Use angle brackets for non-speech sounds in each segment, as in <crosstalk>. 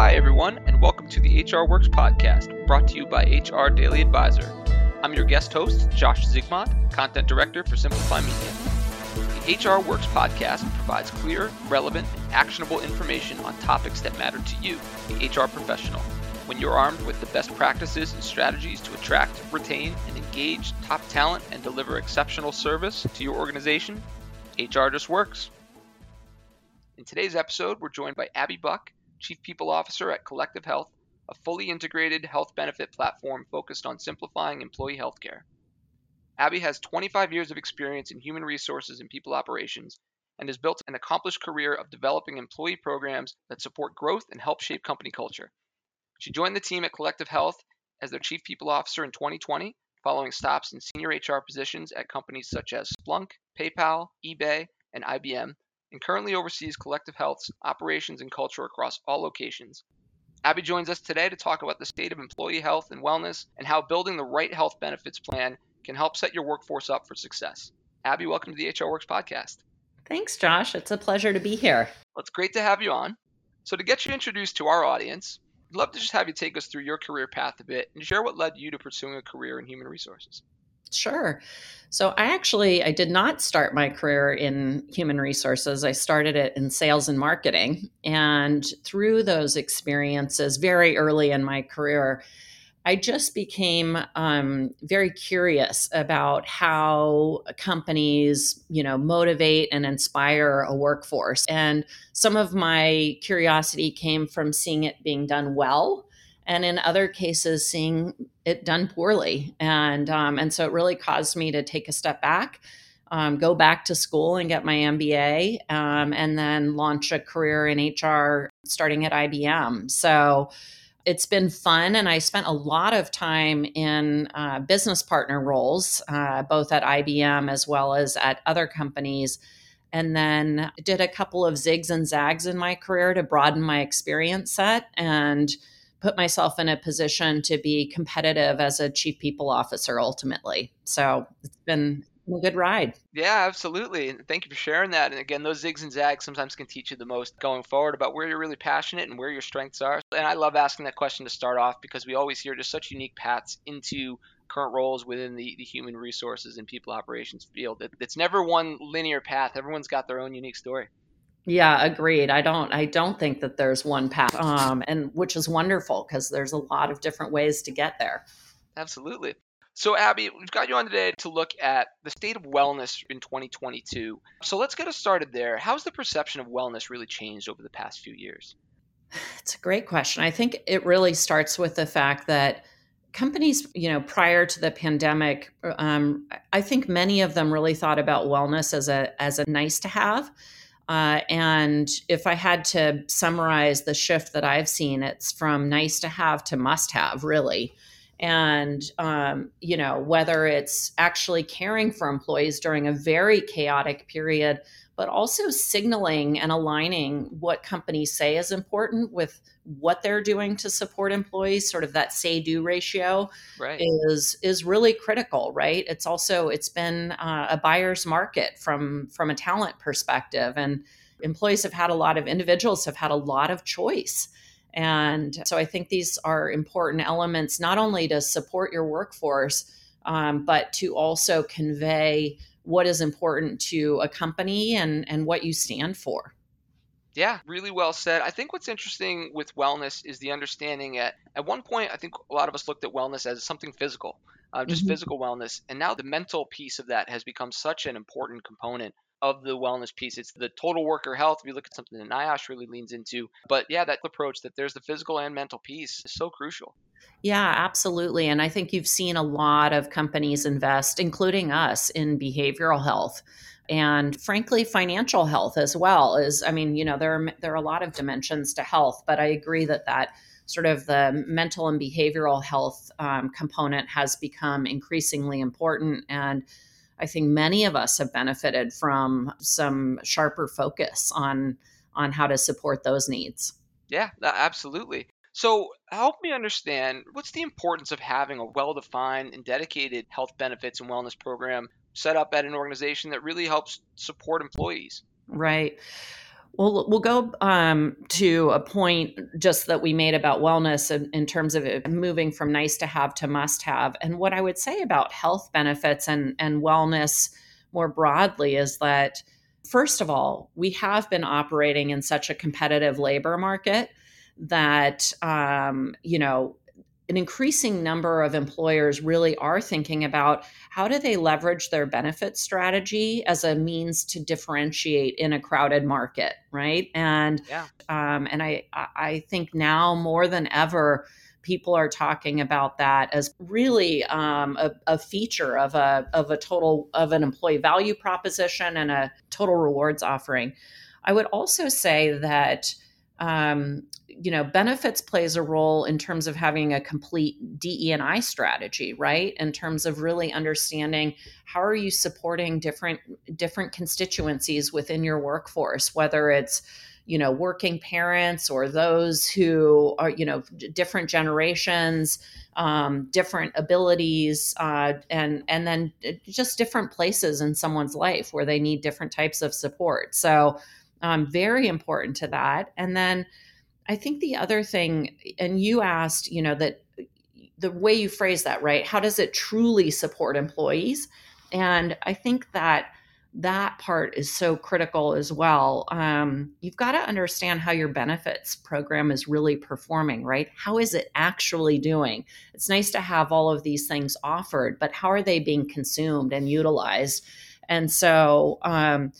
Hi, everyone, and welcome to the HR Works podcast, brought to you by HR Daily Advisor. I'm your guest host, Josh Zigmond, Content Director for Simplify Media. The HR Works podcast provides clear, relevant, and actionable information on topics that matter to you, the HR professional. When you're armed with the best practices and strategies to attract, retain, and engage top talent and deliver exceptional service to your organization, HR just works. In today's episode, we're joined by Abby Buck, Chief People Officer at Collective Health, a fully integrated health benefit platform focused on simplifying employee healthcare. Abby has 25 years of experience in human resources and people operations and has built an accomplished career of developing employee programs that support growth and help shape company culture. She joined the team at Collective Health as their Chief People Officer in 2020, following stops in senior HR positions at companies such as Splunk, PayPal, eBay, and IBM, and currently oversees Collective Health's operations and culture across all locations. Abby joins us today to talk about the state of employee health and wellness and how building the right health benefits plan can help set your workforce up for success. Abby, welcome to the HR Works podcast. Thanks, Josh. It's a pleasure to be here. Well, it's great to have you on. So, to get you introduced to our audience, I'd love to just have you take us through your career path a bit and share what led you to pursuing a career in human resources. Sure. So I actually I did not start my career in human resources. I started it in sales and marketing. And through those experiences very early in my career, I just became um, very curious about how companies, you know, motivate and inspire a workforce. And some of my curiosity came from seeing it being done well and in other cases seeing it done poorly. And um, and so it really caused me to take a step back um, go back to school and get my mba um, and then launch a career in hr starting at ibm so it's been fun and i spent a lot of time in uh, business partner roles uh, both at ibm as well as at other companies. And then did a couple of zigs and zags in my career to broaden my experience set and put myself in a position to be competitive as a chief people officer ultimately. So it's been a good ride. Yeah, absolutely. And thank you for sharing that. And again, those zigs and zags sometimes can teach you the most going forward about where you're really passionate and where your strengths are. And I love asking that question to start off because we always hear just such unique paths into current roles within the, the human resources and people operations field. It, it's never one linear path. Everyone's got their own unique story. Yeah, agreed. I don't I don't think that there's one path. Um and which is wonderful because there's a lot of different ways to get there. Absolutely. So Abby, we've got you on today to look at the state of wellness in 2022. So let's get us started there. How's the perception of wellness really changed over the past few years? It's a great question. I think it really starts with the fact that companies, you know, prior to the pandemic, um, I think many of them really thought about wellness as a as a nice to have uh, and if I had to summarize the shift that I've seen, it's from nice to have to must have, really. And, um, you know, whether it's actually caring for employees during a very chaotic period, but also signaling and aligning what companies say is important with what they're doing to support employees sort of that say do ratio right. is is really critical right? It's also it's been uh, a buyer's market from from a talent perspective and employees have had a lot of individuals have had a lot of choice. And so i think these are important elements not only to support your workforce um, but to also convey what is important to a company and and what you stand for yeah, really well said. I think what's interesting with wellness is the understanding at at one point I think a lot of us looked at wellness as something physical, uh, just mm-hmm. physical wellness, and now the mental piece of that has become such an important component of the wellness piece. It's the total worker health. If you look at something that NIOSH really leans into, but yeah, that approach that there's the physical and mental piece is so crucial. Yeah, absolutely. And I think you've seen a lot of companies invest, including us, in behavioral health and frankly financial health as well is i mean you know there are there are a lot of dimensions to health but i agree that that sort of the mental and behavioral health um, component has become increasingly important and i think many of us have benefited from some sharper focus on on how to support those needs yeah absolutely so, help me understand what's the importance of having a well defined and dedicated health benefits and wellness program set up at an organization that really helps support employees. Right. Well, we'll go um, to a point just that we made about wellness in, in, terms of moving from nice to have to must have. And what I would say about health benefits and, and wellness more broadly is that, first of all, we have been operating in such a competitive labor market that, um, you know, an increasing number of employers really are thinking about how do they leverage their benefit strategy as a means to differentiate in a crowded market, right? And yeah. um, and I I think now more than ever, people are talking about that as really um, a, a, feature of a of a total of an employee value proposition and a total rewards offering. I would also say that um, you know benefits plays a role in terms of having a complete DE&I strategy, right? In terms of really understanding how are you supporting different different constituencies within your workforce, whether it's you know working parents or those who are you know different generations um, different abilities uh, and and then just different places in someone's life where they need different types of support so um, very important to that. And then I think the other thing, and you asked, you know, that the way you phrase that, right? How does it truly support employees? And I think that that part is so critical as well. Um, you've got to understand how your benefits program is really performing, right? How is it actually doing? It's nice to have all of these things offered, but how are they being consumed and utilized? And so, um,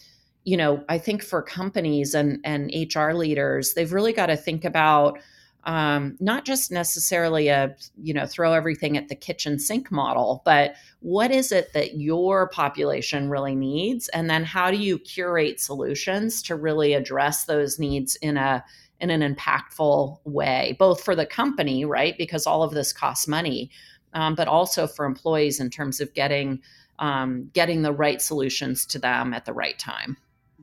you know, I think for companies and, and HR leaders, they've really got to think about um, not just necessarily a, you know, throw everything at the kitchen sink model, but what is it that your population really needs? And then how do you curate solutions to really address those needs in a, in an impactful way, both for the company, right? Because all of this costs money, um, but also for employees in terms of getting um, getting the right solutions to them at the right time.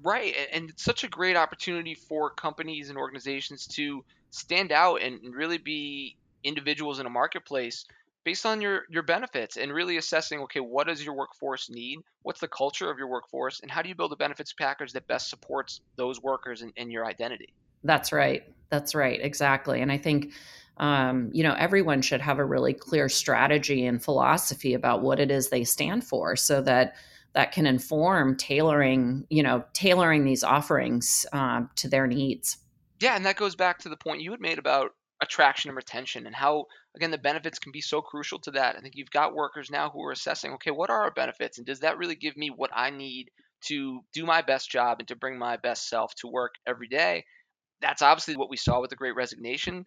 Right, and it's such a great opportunity for companies and organizations to stand out and really be individuals in a marketplace based on your your benefits and really assessing okay what does your workforce need? What's the culture of your workforce? And how do you build a benefits package that best supports those workers and, and your identity? That's right. That's right. Exactly. And i think um, you know everyone should have a really clear strategy and philosophy about what it is they stand for so that that can inform tailoring, you know, tailoring these offerings um, to their needs. Yeah, and that goes back to the point you had made about attraction and retention and how again the benefits can be so crucial to that. I think you've got workers now who are assessing, okay, what are our benefits and does that really give me what I need to do my best job and to bring my best self to work every day? That's obviously what we saw with the great resignation,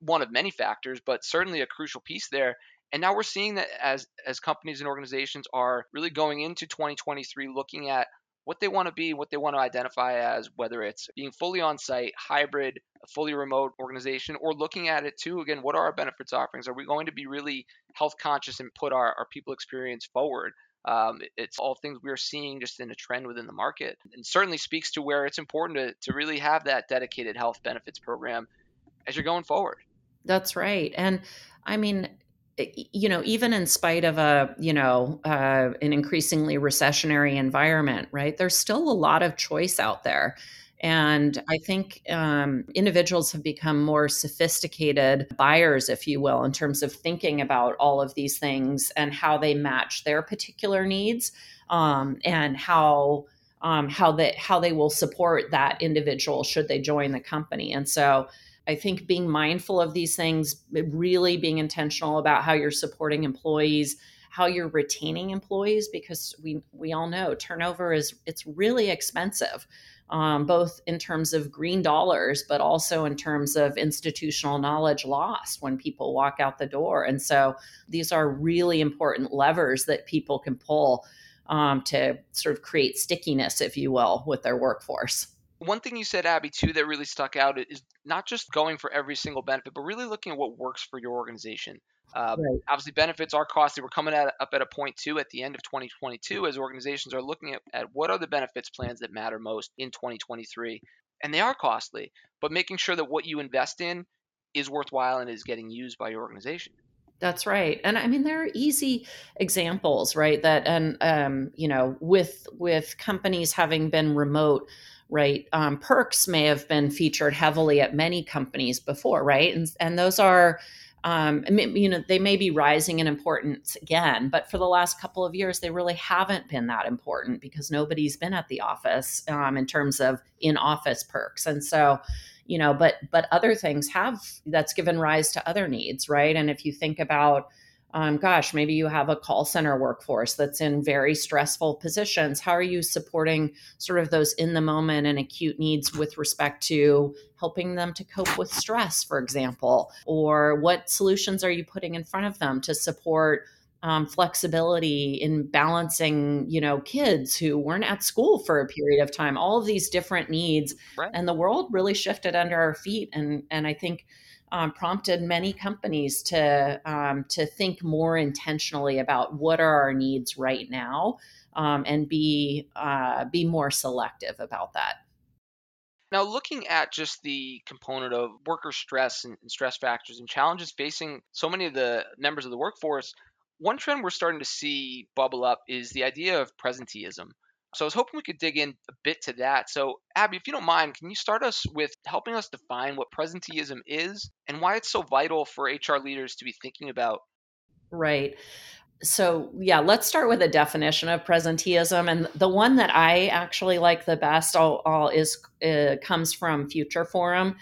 one of many factors, but certainly a crucial piece there. And now we're seeing that as as companies and organizations are really going into 2023 looking at what they want to be, what they want to identify as, whether it's being fully on site, hybrid, fully remote organization, or looking at it too, again, what are our benefits offerings? Are we going to be really health conscious and put our, our people experience forward? Um, it's all things we're seeing just in a trend within the market and certainly speaks to where it's important to, to really have that dedicated health benefits program as you're going forward. That's right. And I mean, you know, even in spite of a, you know, uh, an increasingly recessionary environment, right? There's still a lot of choice out there. And I think um, individuals have become more sophisticated buyers, if you will, in terms of thinking about all of these things and how they match their particular needs um, and how um, how they how they will support that individual should they join the company. And so I think being mindful of these things, really being intentional about how you're supporting employees, how you're retaining employees, because we we all know turnover is it's really expensive, um, both in terms of green dollars, but also in terms of institutional knowledge lost when people walk out the door. And so these are really important levers that people can pull um, to sort of create stickiness, if you will, with their workforce. One thing you said, Abby, too, that really stuck out is not just going for every single benefit, but really looking at what works for your organization. Uh, right. Obviously, benefits are costly. We're coming at, up at a point too at the end of 2022 as organizations are looking at, at what are the benefits plans that matter most in 2023, and they are costly. But making sure that what you invest in is worthwhile and is getting used by your organization. That's right. And I mean there are easy examples, right? That and um, you know, with with companies having been remote right? Um, perks may have been featured heavily at many companies before, right? And, and those are, um, you know, they may be rising in importance again, but for the last couple of years, they really haven't been that important because nobody's been at the office um, in terms of in office perks. And so, you know, but but other things have that's given rise to other needs, right? And if you think about um, gosh, maybe you have a call center workforce that's in very stressful positions. How are you supporting sort of those in the moment and acute needs with respect to helping them to cope with stress, for example? Or what solutions are you putting in front of them to support? Um, flexibility in balancing, you know, kids who weren't at school for a period of time. All of these different needs, right. and the world really shifted under our feet. And and I think um, prompted many companies to um, to think more intentionally about what are our needs right now um, and be uh, be more selective about that. Now, looking at just the component of worker stress and, and stress factors and challenges facing so many of the members of the workforce, one trend we're starting to see bubble up is the idea of presenteeism. So I was hoping we could dig in a bit to that. So, Abby, if you don't mind, can you start us with helping us define what presenteeism is and why it's so vital for HR leaders to be thinking about? Right. So, yeah, let's start with a definition of presenteeism, and the one that I actually like the best all, all is uh, comes from Future Forum,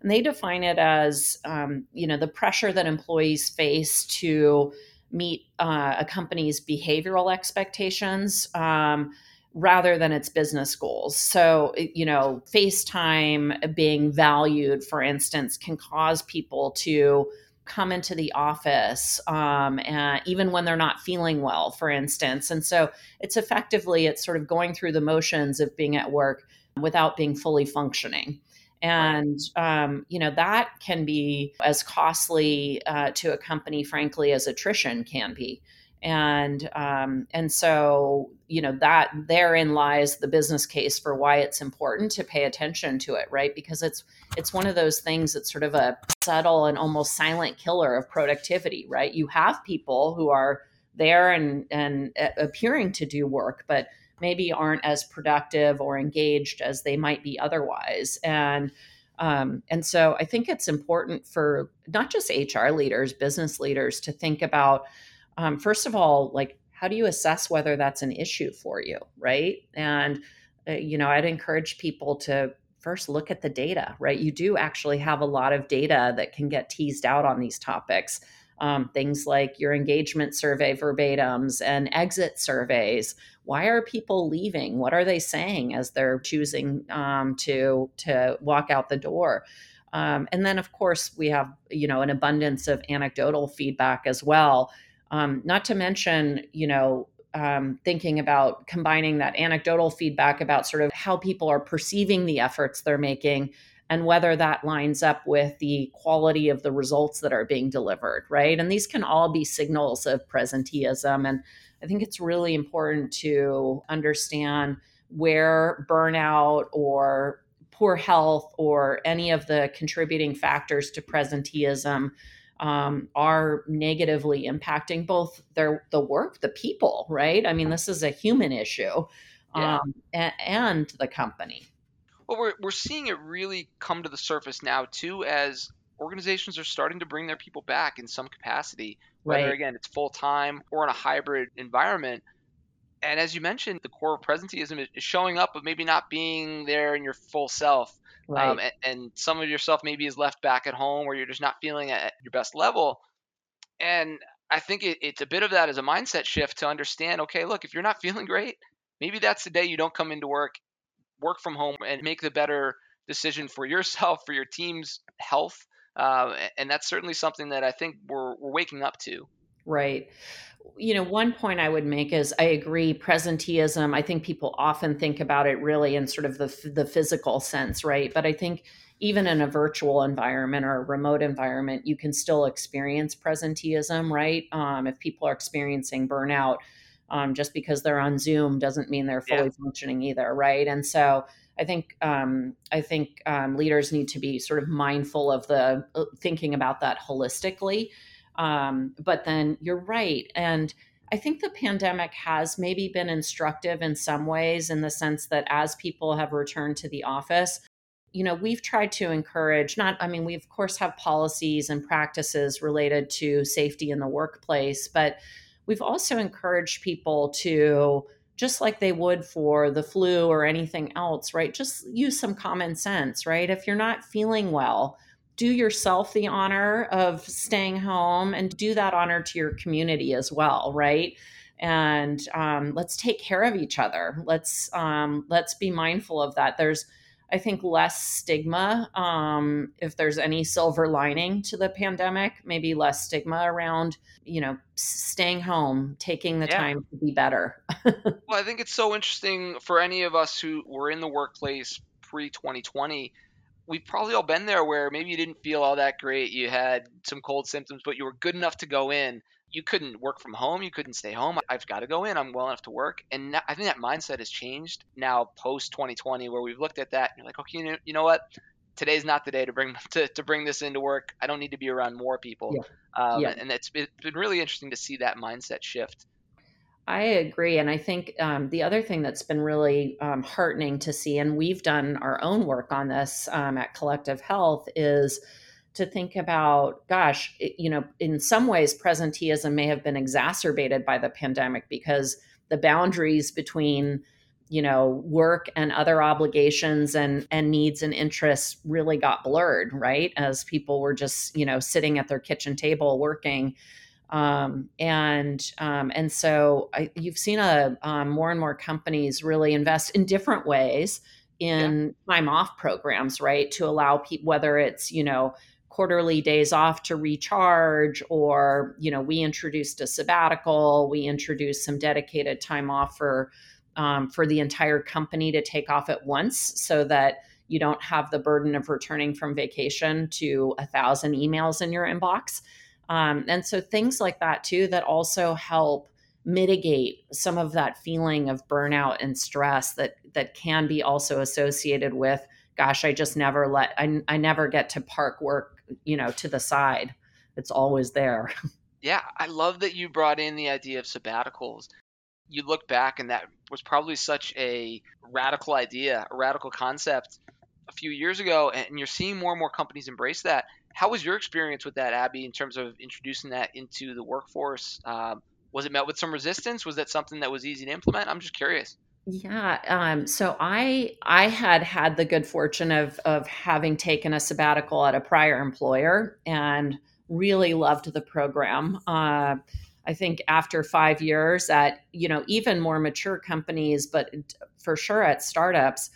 and they define it as um, you know the pressure that employees face to meet uh, a company's behavioral expectations. Um, rather than its business goals. So, you know, FaceTime being valued, for instance, can cause people to come into the office um, and even when they're not feeling well for instance. And so it's effectively it's sort of going through the motions of being at work without being fully functioning. And um, you know that can be as costly uh, to a company frankly as attrition can be and um, and so you know that therein lies the business case for why it's important to pay attention to it right? Because it's it's one of those things that's sort of a subtle and almost silent killer of productivity right? You have people who are there and and uh, appearing to do work but maybe aren't as productive or engaged as they might be otherwise. And um, and so i think it's important for not just hr leaders business leaders to think about um, first of all, like how do you assess whether that's an issue for you, right? And uh, you know, I'd encourage people to first look at the data, right? You do actually have a lot of data that can get teased out on these topics. Um, things like your engagement survey verbatims and exit surveys. Why are people leaving? What are they saying as they're choosing um, to to walk out the door? Um, and then, of course, we have you know an abundance of anecdotal feedback as well. Um, not to mention, you know, um, thinking about combining that anecdotal feedback about sort of how people are perceiving the efforts they're making and whether that lines up with the quality of the results that are being delivered, right? And these can all be signals of presenteeism. And I think it's really important to understand where burnout or poor health or any of the contributing factors to presenteeism um, are negatively impacting both their the work, the people, right? I mean, this is a human issue, yeah. um, and, and the company. Well, we're we're seeing it really come to the surface now too, as organizations are starting to bring their people back in some capacity, whether right. again it's full time or in a hybrid environment. And as you mentioned, the core of presenteeism is showing up, but maybe not being there in your full self. Um, right. Um, and, and, some of yourself maybe is left back at home where you're just not feeling at your best level. And I think it, it's a bit of that as a mindset shift to understand okay, look, if you're not <laughs> feeling great, maybe that's the day you don't come into work, work from home, and make the better decision for yourself, for your team's health. Uh, and that's certainly something that I think we're, we're waking up to. Right you know, one point I would make is I agree presenteeism. I think people often think about it really in sort of the the physical sense, right? But I think even in a virtual environment or a remote environment, you can still experience presenteeism, right? Um, if people are experiencing burnout, um, just because they're on Zoom doesn't mean they're fully yeah. functioning either, right? And so I think um, I think um, leaders need to be sort of mindful of the uh, thinking about that holistically um, but then you're right. And I think the pandemic has maybe been instructive in some ways, in the sense that as people have returned to the office, you know, we've tried to encourage not, I mean, we of course have policies and practices related to safety in the workplace, but we've also encouraged people to, just like they would for the flu or anything else, right? Just use some common sense, right? If you're not feeling well, do yourself the honor of staying home and do that honor to your community as well, right? And um, let's take care of each other. Let's um, let's be mindful of that. There's I think less stigma. Um, if there's any silver lining to the pandemic, maybe less stigma around, you know, staying home, taking the yeah. time to be better. <laughs> well, I think it's so interesting for any of us who were in the workplace pre 2020 we've probably all been there where maybe you didn't feel all that great. You had some cold symptoms, but you were good enough to go in. You couldn't work from home. You couldn't stay home. I've got to go in. I'm well enough to work. And I think that mindset has changed now post 2020, where we've looked at that and you're like, okay, you know, you know what? Today's not the day to bring <laughs> to, to bring this into work. I don't need to be around more people. Yeah. Um, yeah. And it's, it's been really interesting to see that mindset shift. I agree. And I think um, the other thing that's been really um, heartening to see, and we've done our own work on this um, at Collective Health, is to think about gosh, it, you know, in some ways, presenteeism may have been exacerbated by the pandemic because the boundaries between you know work and other obligations and and needs and interests really got blurred right as people were just you know sitting at their kitchen table working um, and um, and so I, you've seen a um, more and more companies really invest in different ways in yeah. time off programs, right? To allow people, whether it's you know quarterly days off to recharge, or you know we introduced a sabbatical, we introduced some dedicated time off for um, for the entire company to take off at once, so that you don't have the burden of returning from vacation to a thousand emails in your inbox. Um, and so things like that too that also help mitigate some of that feeling of burnout and stress that that can be also associated with gosh i just never let I, I never get to park work you know to the side. It's always there. <laughs> Yeah i love that you brought in the idea of sabbaticals. You look back and that was probably such a radical idea a radical concept a few years ago and you're seeing more and more companies embrace that how was your experience with that, Abby, in terms of introducing that into the workforce? Um, was it met with some resistance? Was that something that was easy to implement? I'm just curious. Yeah. Um, so I I had had the good fortune of of having taken a sabbatical at a prior employer and really loved the program. Uh, I think after five years at you know even more mature companies, but for sure at startups,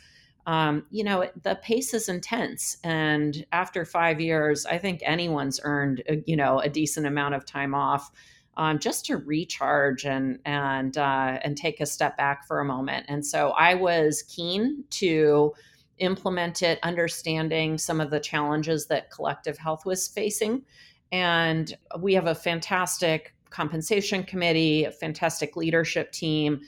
um, you know, the pace is intense. And after five years, I think anyone's earned, a, you know, a decent amount of time off um, just to recharge and and uh, and take a step back for a moment. And so I was keen to implement it, understanding some of the challenges that collective health was facing. And we have a fantastic compensation committee, a fantastic leadership team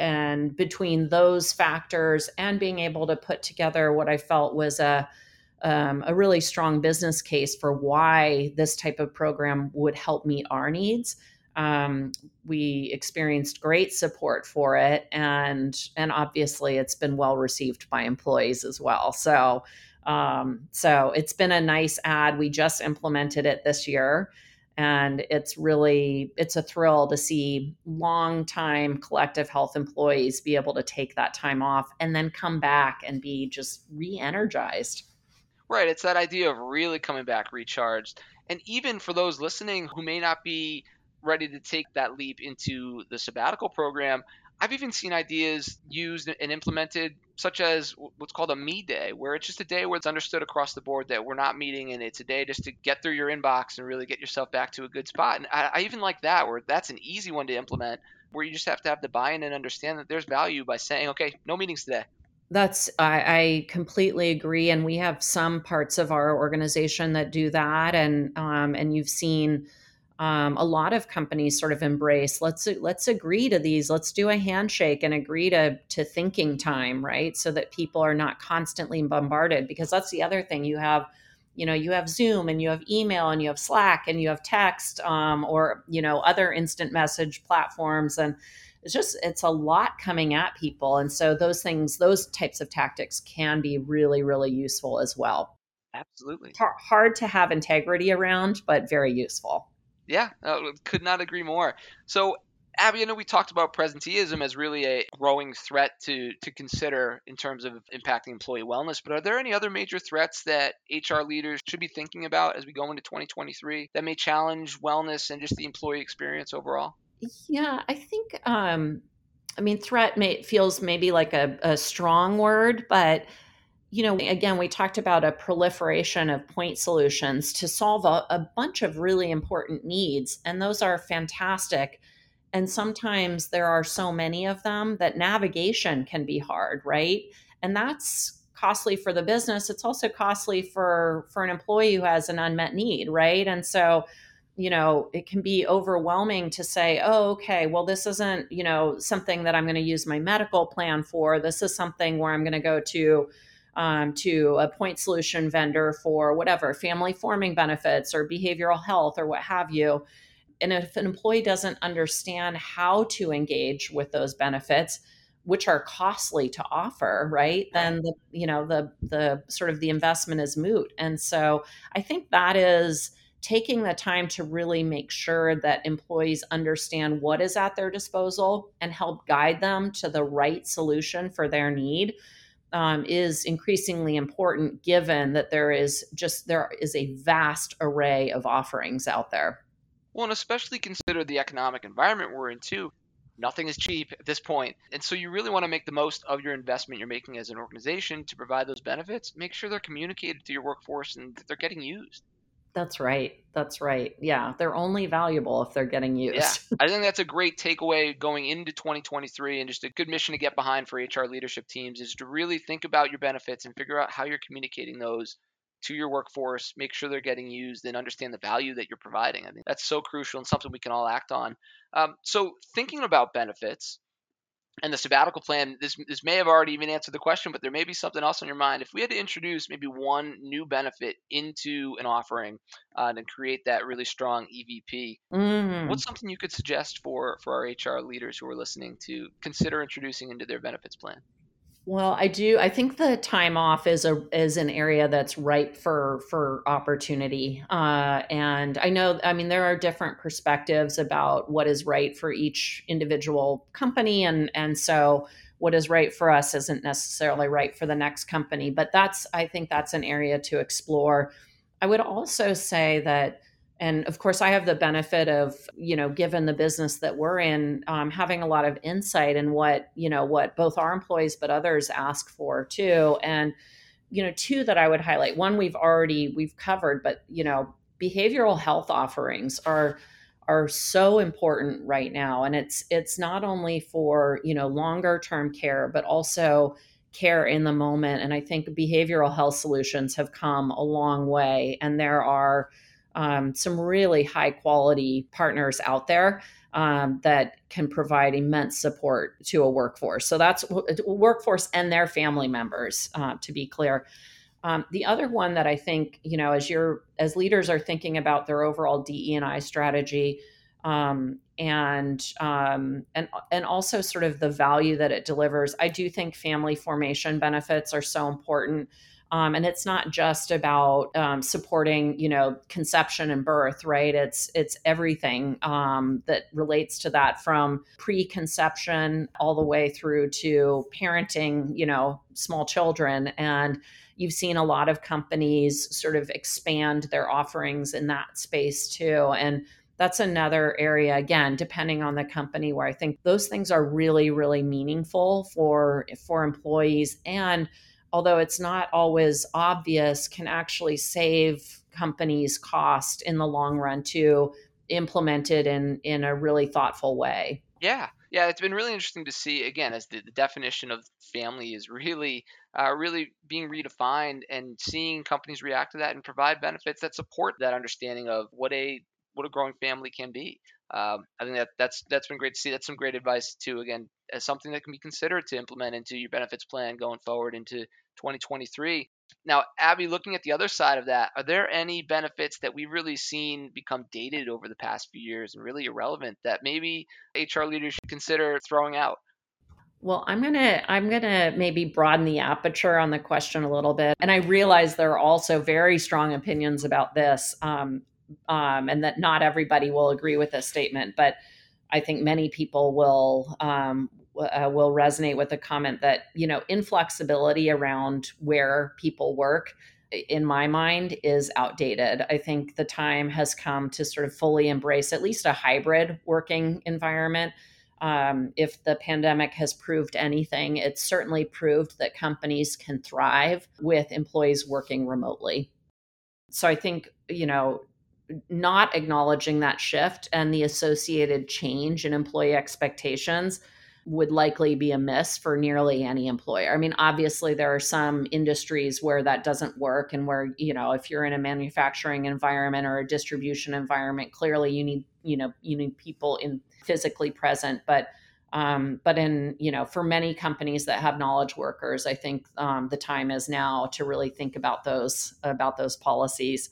and between those factors and being able to put together what I felt was a um, a really strong business case for why this type of program would help meet our needs. Um, we experienced great support for it, and and obviously it's been well received by employees as well. So um, so it's been a nice add. We just implemented it this year and it's really it's a thrill to see long time collective health employees be able to take that time off and then come back and be just re-energized. Right it's that idea of really coming back recharged. And even for those listening who may not be ready to take that leap into the sabbatical program I've even seen ideas used and implemented, such as what's called a me day, where it's just a day where it's understood across the board that we're not meeting and it's a day just to get through your inbox and really get yourself back to a good spot. And I, I even like that, where that's an easy one to implement, where you just have to have the buy in and understand that there's value by saying, okay, no meetings today. That's I, I, completely agree, and we have some parts of our organization that do that, and um, and you've seen um, a lot of companies sort of embrace let's let's agree to these. Let's do a handshake and agree to to thinking time right? So that people are not constantly bombarded because that's the other thing. You have you know you have zoom and you have email and you have slack and you have text um, or you know other instant message platforms and it's just it's a lot coming at people. And so those things those types of tactics can be really really useful as well. Absolutely. Hard to have integrity around but very useful yeah uh, could not agree more so Abby, I know we talked about presenteeism as really a growing threat to to consider in terms of impacting employee wellness, but are there any other major threats that HR leaders should be thinking about as we go into 2023 that may challenge wellness and just the employee experience overall? Yeah, I think um I mean threat may feels maybe like a, a strong word, but you know, again, we talked about a proliferation of point solutions to solve a, a bunch of really important needs, and those are fantastic. And sometimes there are so many of them that navigation can be hard right? And that's costly for the business. It's also costly for for an employee who has an unmet need right? And so you know it can be overwhelming to say oh okay well this isn't you know something that i'm going to use my medical plan for. This is something where i'm going to go to um, to a point solution vendor for whatever family forming benefits or behavioral health or what have you. And if an employee doesn't understand how to engage with those benefits which are costly to offer right then the you know the the sort of the investment is moot. And so i think that is taking the time to really make sure that employees understand what is at their disposal and help guide them to the right solution for their need um, is increasingly important given that there is just there is a vast array of offerings out there well, and especially consider the economic environment we're in too. Nothing is cheap at this. And so you really want to make the most of your investment you're making as an organization to provide those benefits. Make sure they're communicated to your workforce and that they're getting used. That's right. That's right. Yeah, they're only valuable if they're getting used. Yeah, I think that's a great takeaway going into 2023 and just a good mission to get behind for HR leadership teams is to really think about your benefits and figure out how you're communicating those to your workforce, make sure they're getting used, and understand the value that you're providing. I think that's so crucial and something we can all act on. Um, so, thinking about benefits and the sabbatical plan, this this may have already even answered the question, but there may be something else on your mind. If we had to introduce maybe one new benefit into an offering uh, and create that really strong EVP, mm. what's something you could suggest for for our HR leaders who are listening to consider introducing into their benefits plan? Well, I do. I think the time off is a is an area that's ripe for for opportunity. Uh, and I know, I mean, there are different perspectives about what is right for each individual company, and and so what is right for us isn't necessarily right for the next company. But that's I think that's an area to explore. I would also say that and of course i have the benefit of you know given the business that we're in um, having a lot of insight in what you know what both our employees but others ask for too. And you know two that i would highlight one we've already we've covered but you know behavioral health offerings are are so important right now. And it's it's not only for you know longer term care but also care in the moment. And i think behavioral health solutions have come a long way. And there are um, some really high quality partners out there um, that can provide immense support to a workforce. So that's workforce and their family members, uh, to be clear. Um, the other one that I think, you know, as you're as leaders are thinking about their overall DE and I strategy, um, and um, and and also sort of the value that it delivers, I do think family formation benefits are so important. Um, and it's not just about um, supporting, you know, conception and birth, right? It's it's everything um, that relates to that, from preconception all the way through to parenting, you know, small children. And you've seen a lot of companies sort of expand their offerings in that space too. And that's another area again depending on the company where i think those things are really really meaningful for for employees and although it's not always obvious, can actually save companies cost in the long run to implement it in in a really thoughtful way. Yeah, yeah, it's been really interesting to see again as the, the definition of family is really, uh, really being redefined, and seeing companies react to that and provide benefits that support that understanding of what a what a growing family can be. Um, I think that that's that's been great to see. That's some great advice too. Again, as something that can be considered to implement into your benefits plan going forward into 2023. Now, Abby, looking at the other side of that, are there any benefits that we've really seen become dated over the past few years and really irrelevant that maybe HR leaders should consider throwing out? Well, I'm going to I'm going to maybe broaden the aperture on the question a little bit. And I realize there are also very strong opinions about this um, um, and that not everybody will agree with this statement, but I think many people will um, uh, will resonate with the comment that you know inflexibility around where people work in my mind is outdated. I think the time has come to sort of fully embrace at least a hybrid working environment um, if the pandemic has proved anything, it's certainly proved that companies can thrive with employees working remotely. So I think, you know, not acknowledging that shift and the associated change in employee expectations would likely be a miss for nearly any employer. I mean, obviously there are some industries where that doesn't work and where, you know, if you're in a manufacturing environment or a distribution environment, clearly you need, you know, you need people in physically present, but um, but in you know for many companies that have knowledge workers i think um, the time is now to really think about those about those policies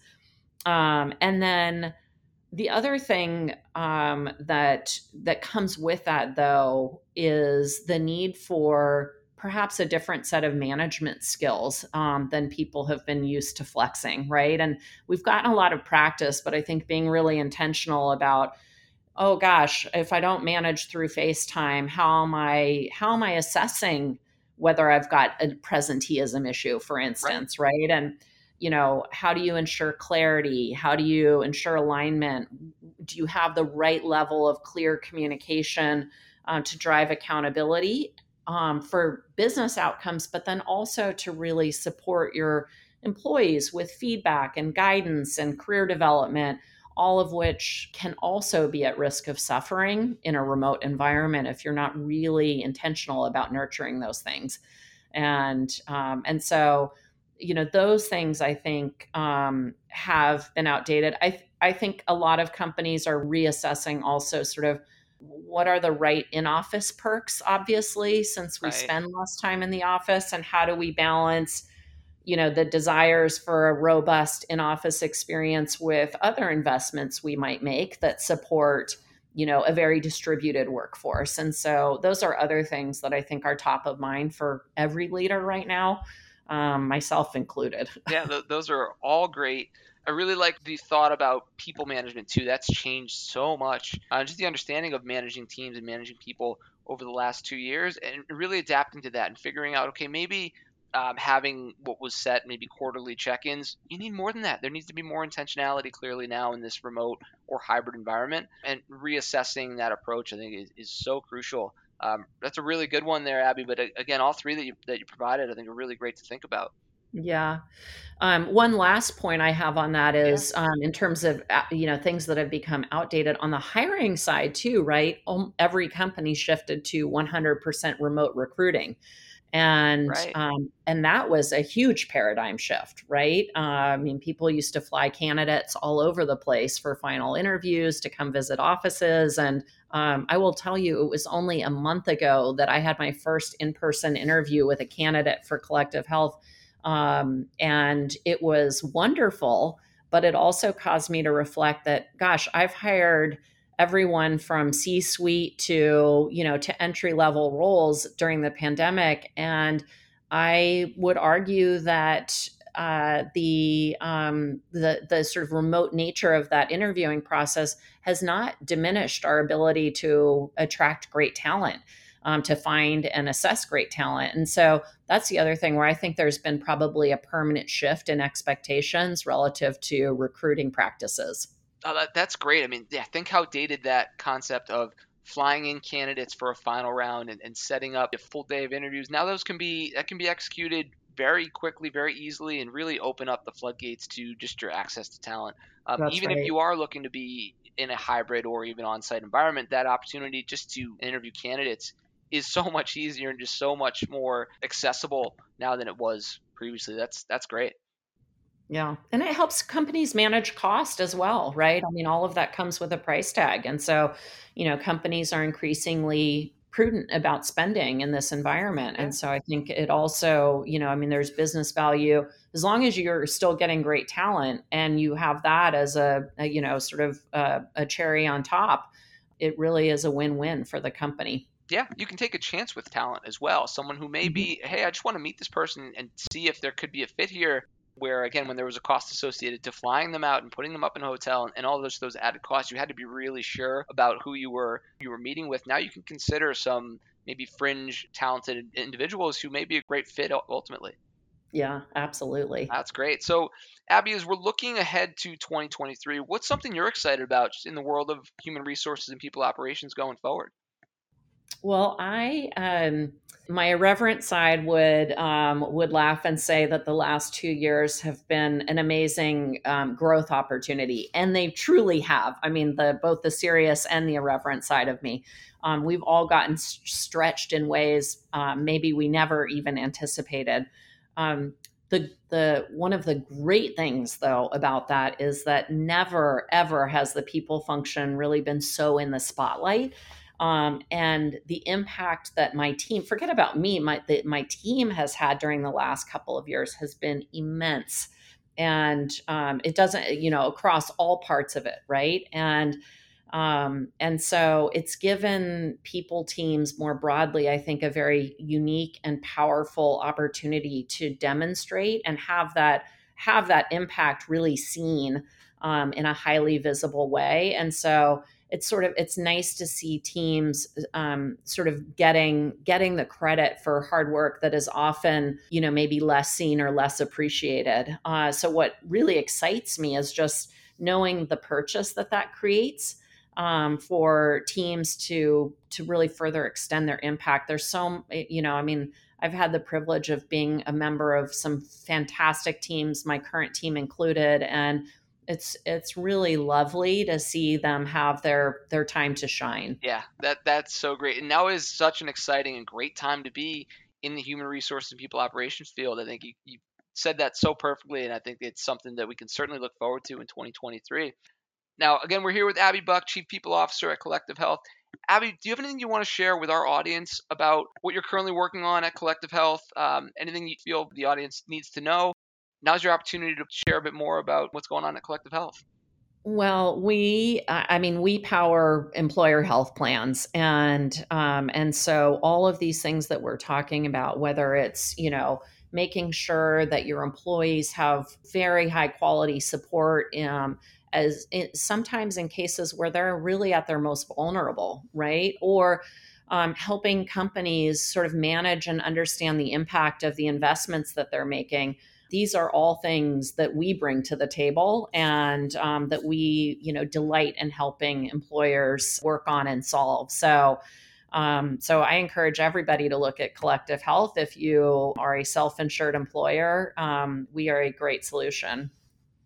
um, and then the other thing um, that that comes with that though is the need for perhaps a different set of management skills um, than people have been used to flexing right and we've gotten a lot of practice but i think being really intentional about oh gosh, if I don't manage through FaceTime, how am I how am I assessing whether I've got a presenteeism issue, for instance, right? right? And you know, how do you ensure clarity? How do you ensure alignment? Do you have the right level of clear communication um, to drive accountability um, for business outcomes, but then also to really support your employees with feedback and guidance and career development? all of which can also be at risk of suffering in a remote environment if you're not really intentional about nurturing those things. And um, and so, you know, those things I think um, have been outdated. I th- I think a lot of companies are reassessing also sort of what are the right in office perks obviously since we right. spend less time in the office and how do we balance you know the desires for a robust in-office experience with other investments we might make that support you know a very distributed workforce and so those are other things that i think are top of mind for every leader right now um, myself included <laughs> yeah th- those are all great I really like the thought about people management too. That's changed so much. Uh, just the understanding of managing teams and managing people over the last two years, and really adapting to that and figuring out, okay, maybe um, having what was set maybe quarterly check-ins you need more than that there needs to be more intentionality clearly now in this remote or hybrid environment and reassessing that approach i think is, is so crucial um, that's a really good one there abby but uh, again all three that you that you provided i think are really great to think about yeah. Um, one last point I have on that is yeah. um, in terms of uh, you know things that have become outdated on the hiring side too, right? Every company shifted to 100% remote recruiting and right. um, and that was a huge paradigm shift right uh, i mean people used to fly candidates all over the place for final interviews to come visit offices and um, i will tell you it was only a month ago that i had my first in-person interview with a candidate for collective health um, and it was wonderful but it also caused me to reflect that gosh i've hired everyone from C suite to, you know, to entry level roles during the pandemic. And I would argue that uh, the um, the the sort of remote nature of that interviewing process has not diminished our ability to attract great talent, um, to find and assess great talent. And so that's the other thing where I think there's been probably a permanent shift in expectations relative to recruiting practices. That, that's great. I mean, yeah, think how dated that concept of flying in candidates for a final round and, and setting up a full day of interviews. Now those can be that can be executed very quickly, very easily, and really open up the floodgates to just your access to talent. Um, even right. if you are looking to be in a hybrid or even on-site environment, that opportunity just to interview candidates is so <laughs> much easier and just so much more accessible now than it was previously. That's that's great. Yeah. And it helps companies manage cost as well, right? I mean, all of that comes with a price tag. And so, you know, companies are increasingly prudent about spending in this environment. And so I think it also, you know, I mean, there's business value as long as you're still getting great talent and you have that as a, a you know, sort of a, a cherry on top. It really is a win-win for the company yeah, you can take a chance with talent as well. Someone who may mm-hmm. be, hey, I just want to meet this person and see if there could be a fit here. Where again, when there was a cost associated to flying them out and putting them up in a hotel and, and all those those added costs, you had to be really sure about who you were you were meeting with. Now you can consider some maybe fringe talented individuals who may be a great fit ultimately. Yeah, absolutely. That's great. So, Abby, as we're looking ahead to 2023, what's something you're excited about in the world of human resources and people operations going forward? Well, I um, my irreverent side would um, would laugh and say that the last two years have been an amazing um, growth opportunity, and they truly have. I mean, the both the serious and the irreverent side of me. Um, we've all gotten stretched in ways um, maybe we never even anticipated. Um, the the one of the great things though about that is that never ever has the people function really been so in the spotlight um, and the impact that my team forget about me my my team has had during the last couple of years has been immense. And um, it doesn't you know across all parts of it right? And um, and so it's given people teams more broadly i think a very unique and powerful opportunity to demonstrate and have that have that impact really seen um, in a highly visible way. And so it's sort of it's nice to see teams um, sort of getting getting the credit for hard work that is often you know maybe less seen or less appreciated. Uh, so what really excites me is just knowing the purchase that that creates um, for teams to to really further extend their impact. There's so you know i mean i've had the privilege of being a member of some fantastic teams my current team included and it's it's really lovely to see them have their their time to shine. Yeah, that that's so great. And now is such an exciting and great time to be in the human resources and people operations field. I think you, you said that so perfectly, and I think it's something that we can certainly look forward to in 2023. Now, again, we're here with Abby Buck, Chief People Officer at Collective Health. Abby, do you have anything you want to share with our audience about what you're currently working on at Collective Health? Um, anything you feel the audience needs to know? Now's your opportunity to share a bit more about what's going on at Collective Health. Well, we, I mean, we power employer health plans, and um, and so all of these things that we're talking about, whether it's you know making sure that your employees have very high quality support, um, as sometimes in cases where they're really at their most vulnerable, right, or um, helping companies sort of manage and understand the impact of the investments that they're making these are all things that we bring to the table and um, that we you know delight in helping employers work on and solve so um, so I encourage everybody to look at collective health. If you are a self-insured employer, um, we are a great solution.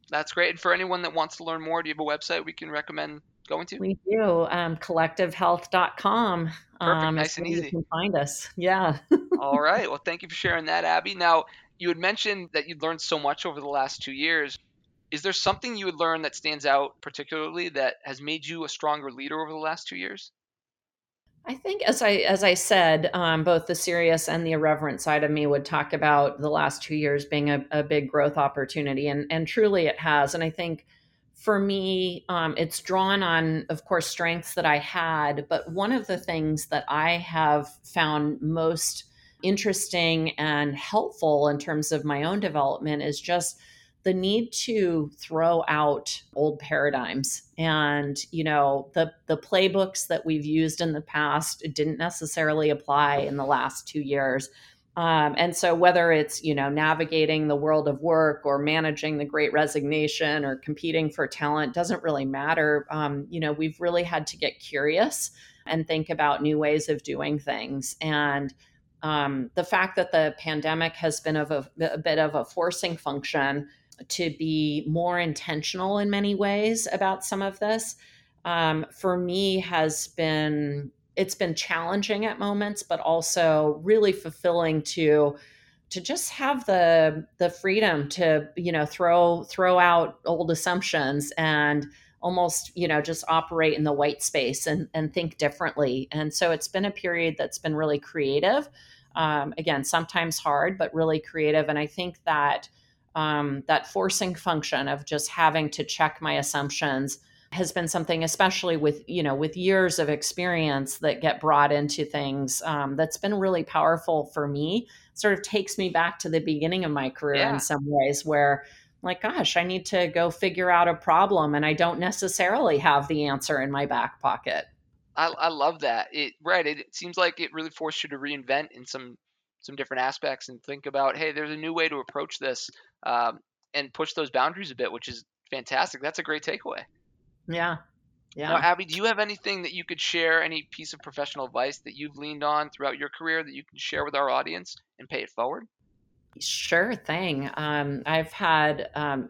That's great. And for anyone that wants to learn more, do you have a website we can recommend going to? We do. Um, collectivehealth.com. Perfect. Um, nice and easy. You can find us. Yeah. <laughs> All right. Well, thank you for sharing that, Abby. Now, you had mentioned that you'd learned so much over the last two years. Is there something you would learn that stands out particularly that has made you a stronger leader over the last two years? I think, as I as I said, um, both the serious and the irreverent side of me would talk about the last two years being a, a big growth opportunity, and and truly it has. And I think for me, um, it's drawn on, of course, strengths that I had, but one of the things that I have found most interesting and helpful in terms of my own development is just the need to throw out old paradigms. And you know the the playbooks that we've used in the past didn't necessarily apply in the last two years. Um, and so whether it's you know navigating the world of work or managing the great resignation or competing for talent doesn't really matter. Um, you know we've really had to get curious and think about new ways of doing things. And um, the fact that the pandemic has been of a, a, bit of a forcing function to be more intentional in many ways about some of this um, for me has been it's been challenging at moments but also really fulfilling to to just have the the freedom to you know throw throw out old assumptions and almost you know just operate in the white space and and think differently. And so it's been a period that's been really creative um, again sometimes hard but really creative. And i think that um, that forcing function of just having to check my assumptions has been something especially with you know with years of experience that get brought into things um, that's been really powerful for me. Sort of takes me back to the beginning of my career yeah. in some ways where like gosh i need to go figure out a problem and i don't necessarily have the answer in my back pocket i, I love that it right it, it seems like it really forced you to reinvent in some some different aspects and think about hey there's a new way to approach this um, and push those boundaries a bit which is fantastic that's a great takeaway yeah. Yeah. Now, Abby, do you have anything that you could share, any piece of professional advice that you've leaned on throughout your career that you can share with our audience and pay it forward? Sure thing. Um, I've had um,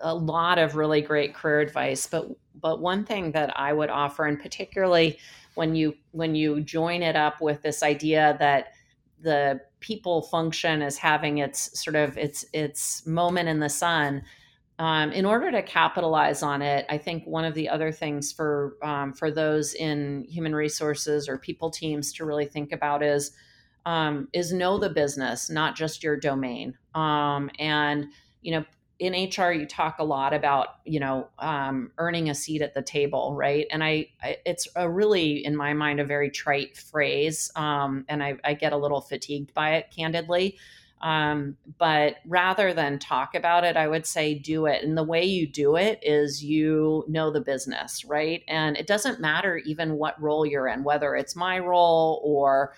a lot of really great career advice, but but one thing that I would offer, and particularly when you when you join it up with this idea that the people function as having its sort of its its moment in the sun um, in order to capitalize on it, I think one of the other things for um, for those in human resources or people teams to really think about is um, is know the business, not just your domain. Um, and you know, in HR, you talk a lot about you know um, earning a seat at the table, right? And I, I, it's a really, in my mind, a very trite phrase, um, and I, I get a little fatigued by it, candidly. Um, but rather than talk about it, I would say do it. And the way you do it is you know the business, right? And it doesn't matter even what role you're in, whether it's my role or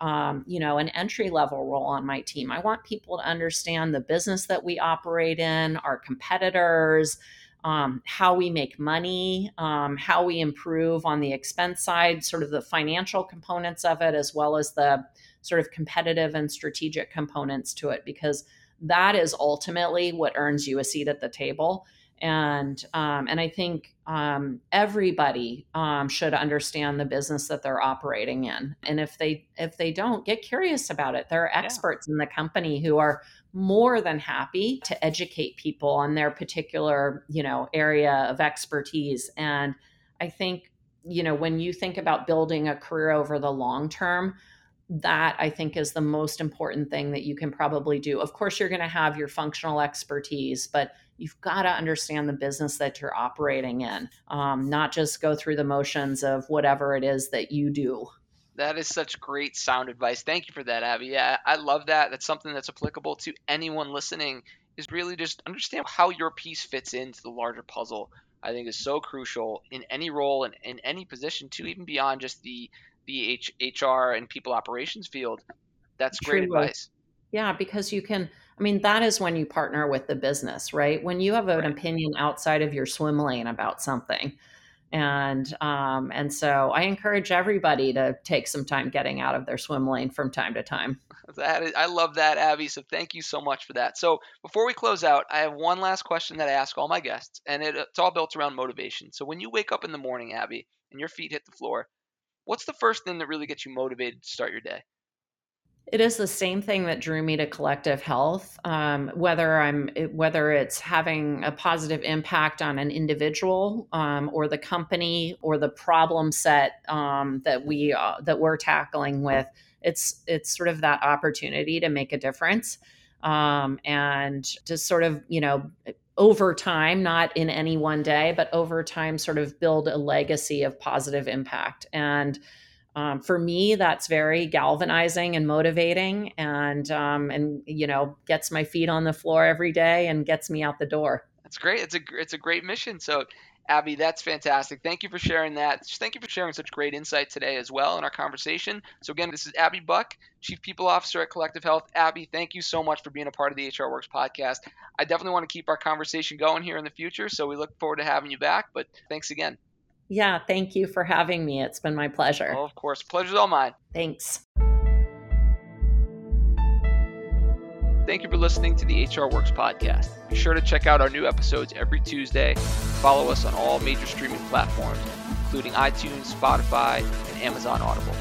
um, you know, an entry level role on my team. I want people to understand the business that we operate in, our competitors, um, how we make money, um, how we improve on the expense side, sort of the financial components of it, as well as the sort of competitive and strategic components to it because that is ultimately what earns you a seat at the table and um, and I think um, everybody um, should understand the business that they're operating in. And if they if they don't, get curious about it. There are experts yeah. in the company who are more than happy to educate people on their particular you know area of expertise. And I think you know when you think about building a career over the long term that I think is the most important thing that you can probably do. Of course, you're going to have your functional expertise, but you've got to understand the business that you're operating in, um, not just go through the motions of whatever it is that you do. That is such great sound advice. Thank you for that, Abby. Yeah, I love that. That's something that's applicable to anyone listening. Is really just understand how your piece fits into the larger puzzle. I think is so crucial in any role and in any position too, even beyond just the the H- HR and people operations field. That's great True. advice. Yeah, because you can, I mean, that is when you partner with the business, right? When you have an right. opinion outside of your swim lane about something. And um, and so I encourage everybody to take some time getting out of their swim lane from time to time. <laughs> That is, I love that, Abby. So thank you so much for that. So before we close out, I have one last question that I ask all my guests, and it, it's all built around motivation. So when you wake up in the morning, Abby, and your feet hit the floor, what's the first thing that really gets you motivated to start your day? It is the same thing that drew me to collective health. Um, whether I'm whether it's having a positive impact on an individual um, or the company or the problem set um, that we uh, that we're tackling with, it's it's sort of that opportunity to make a difference um, and to sort of you know over time, not in any one day, but over time, sort of build a legacy of positive impact. And um, for me, that's very galvanizing and motivating, and um, and you know gets my feet on the floor every day and gets me out the door. That's great. It's a it's a great mission. So Abby, that's fantastic. Thank you for sharing that. Thank you for sharing such great insight today as well in our conversation. So, again, this is Abby Buck, Chief People Officer at Collective Health. Abby, thank you so much for being a part of the HR Works podcast. I definitely want to keep our conversation going here in the future. So, we look forward to having you back. But thanks again. Yeah, thank you for having me. It's been my pleasure. Oh, of course. Pleasure's all mine. Thanks. Thank you for listening to the HR Works podcast. Be sure to check out our new episodes every Tuesday. Follow us on all major streaming platforms, including iTunes, Spotify, and Amazon Audible.